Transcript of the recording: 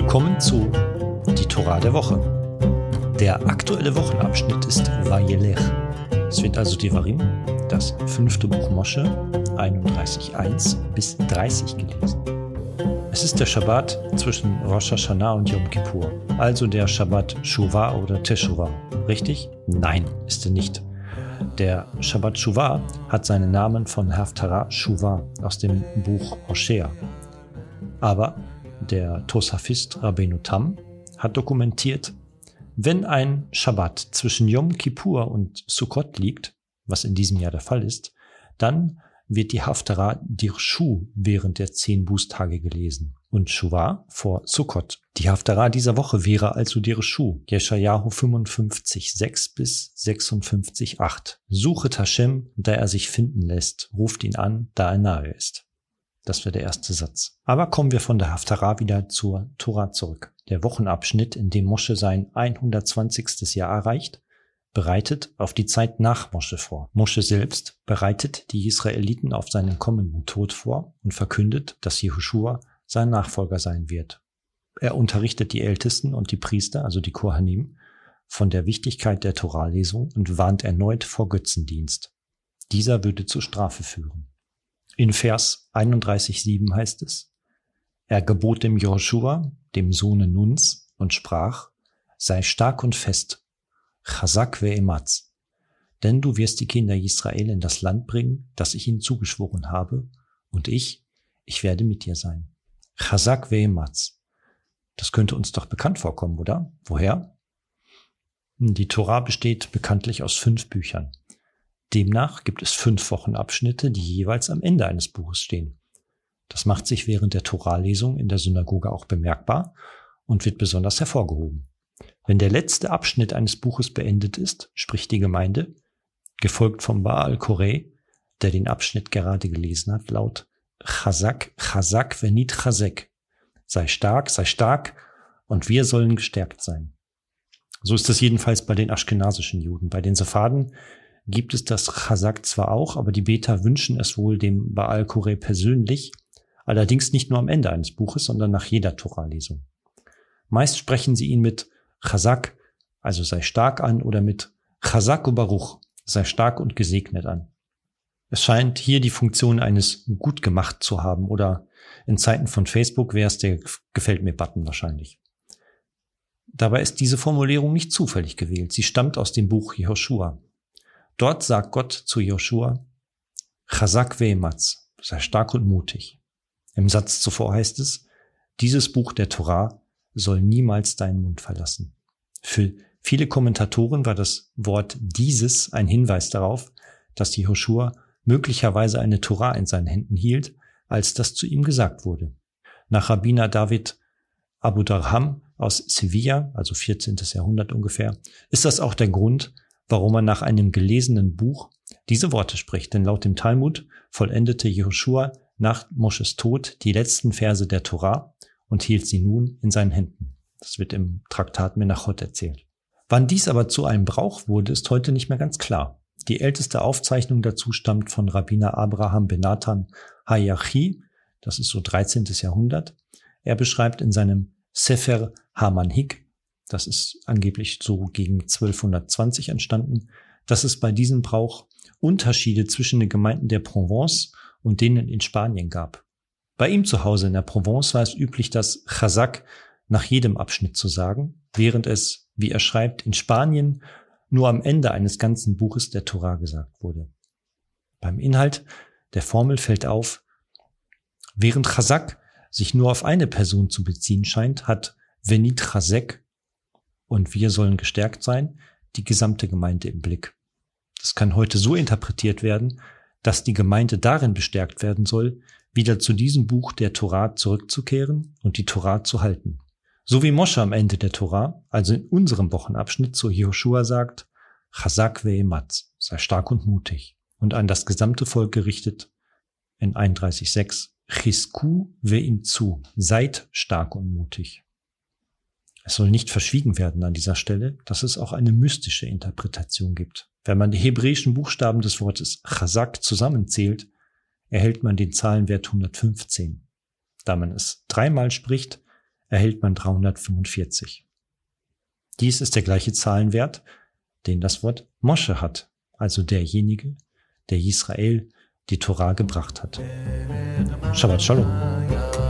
Willkommen zu Die Torah der Woche. Der aktuelle Wochenabschnitt ist Vayelech. Es wird also Devarim, das fünfte Buch Mosche, 31.1 bis 30 gelesen. Es ist der Schabbat zwischen Rosh Hashanah und Yom Kippur, also der Schabbat Shuvah oder Teshuvah. Richtig? Nein, ist er nicht. Der Shabbat Shuvah hat seinen Namen von Haftarah Shuvah aus dem Buch Hosea. Aber der Tosafist Rabbeinu Tam hat dokumentiert, wenn ein Shabbat zwischen Yom Kippur und Sukkot liegt, was in diesem Jahr der Fall ist, dann wird die Haftarah Dirshu während der zehn Bußtage gelesen und Shuvah vor Sukkot. Die Haftarah dieser Woche wäre also Dirshu, Yeshayahu 55, 6 bis 56, 8. Suchet Hashem, da er sich finden lässt, ruft ihn an, da er nahe ist. Das wäre der erste Satz. Aber kommen wir von der Haftarah wieder zur Tora zurück. Der Wochenabschnitt, in dem Mosche sein 120. Jahr erreicht, bereitet auf die Zeit nach Mosche vor. Mosche selbst bereitet die Israeliten auf seinen kommenden Tod vor und verkündet, dass Jehoshua sein Nachfolger sein wird. Er unterrichtet die Ältesten und die Priester, also die Kohanim, von der Wichtigkeit der Toralesung und warnt erneut vor Götzendienst. Dieser würde zur Strafe führen. In Vers 31,7 heißt es, er gebot dem Joshua, dem Sohne Nuns, und sprach, sei stark und fest, chazak ve'ematz, denn du wirst die Kinder Israel in das Land bringen, das ich ihnen zugeschworen habe, und ich, ich werde mit dir sein. Chazak ve'ematz. Das könnte uns doch bekannt vorkommen, oder? Woher? Die Torah besteht bekanntlich aus fünf Büchern. Demnach gibt es fünf Wochenabschnitte, die jeweils am Ende eines Buches stehen. Das macht sich während der Toralesung in der Synagoge auch bemerkbar und wird besonders hervorgehoben. Wenn der letzte Abschnitt eines Buches beendet ist, spricht die Gemeinde, gefolgt vom Baal Koreh, der den Abschnitt gerade gelesen hat, laut Chazak, Chazak, venit Chazek. Sei stark, sei stark, und wir sollen gestärkt sein. So ist es jedenfalls bei den aschkenasischen Juden. Bei den Sephaden gibt es das Chazak zwar auch, aber die Beter wünschen es wohl dem Baal Koreh persönlich, allerdings nicht nur am Ende eines Buches, sondern nach jeder Torah-Lesung. Meist sprechen sie ihn mit Chazak, also sei stark an, oder mit Chazak Baruch, sei stark und gesegnet an. Es scheint hier die Funktion eines gut gemacht zu haben oder in Zeiten von Facebook wäre es der gefällt mir Button wahrscheinlich. Dabei ist diese Formulierung nicht zufällig gewählt. Sie stammt aus dem Buch Joshua. Dort sagt Gott zu Joshua, Chazak ve'ematz, sei stark und mutig. Im Satz zuvor heißt es, dieses Buch der Torah soll niemals deinen Mund verlassen. Für viele Kommentatoren war das Wort dieses ein Hinweis darauf, dass Joshua möglicherweise eine Torah in seinen Händen hielt, als das zu ihm gesagt wurde. Nach Rabbiner David Abu Darham aus Sevilla, also 14. Jahrhundert ungefähr, ist das auch der Grund, warum man nach einem gelesenen Buch diese Worte spricht. Denn laut dem Talmud vollendete Joshua nach Mosches Tod die letzten Verse der Torah und hielt sie nun in seinen Händen. Das wird im Traktat Menachot erzählt. Wann dies aber zu einem Brauch wurde, ist heute nicht mehr ganz klar. Die älteste Aufzeichnung dazu stammt von Rabbiner Abraham Benathan Hayachi, das ist so 13. Jahrhundert. Er beschreibt in seinem Sefer Hamanhik das ist angeblich so gegen 1220 entstanden, dass es bei diesem Brauch Unterschiede zwischen den Gemeinden der Provence und denen in Spanien gab. Bei ihm zu Hause in der Provence war es üblich, das Chazak nach jedem Abschnitt zu sagen, während es, wie er schreibt, in Spanien nur am Ende eines ganzen Buches der Torah gesagt wurde. Beim Inhalt der Formel fällt auf, während Chazak sich nur auf eine Person zu beziehen scheint, hat Venit Chazek und wir sollen gestärkt sein, die gesamte Gemeinde im Blick. Das kann heute so interpretiert werden, dass die Gemeinde darin bestärkt werden soll, wieder zu diesem Buch der Torah zurückzukehren und die Torah zu halten. So wie Mosche am Ende der Torah, also in unserem Wochenabschnitt zu Joshua sagt, Chazak ve'ematz, sei stark und mutig, und an das gesamte Volk gerichtet in 31.6, Chisku ve'im zu, seid stark und mutig. Es soll nicht verschwiegen werden an dieser Stelle, dass es auch eine mystische Interpretation gibt. Wenn man die hebräischen Buchstaben des Wortes Chazak zusammenzählt, erhält man den Zahlenwert 115. Da man es dreimal spricht, erhält man 345. Dies ist der gleiche Zahlenwert, den das Wort Mosche hat, also derjenige, der Israel die Torah gebracht hat. Shabbat Shalom.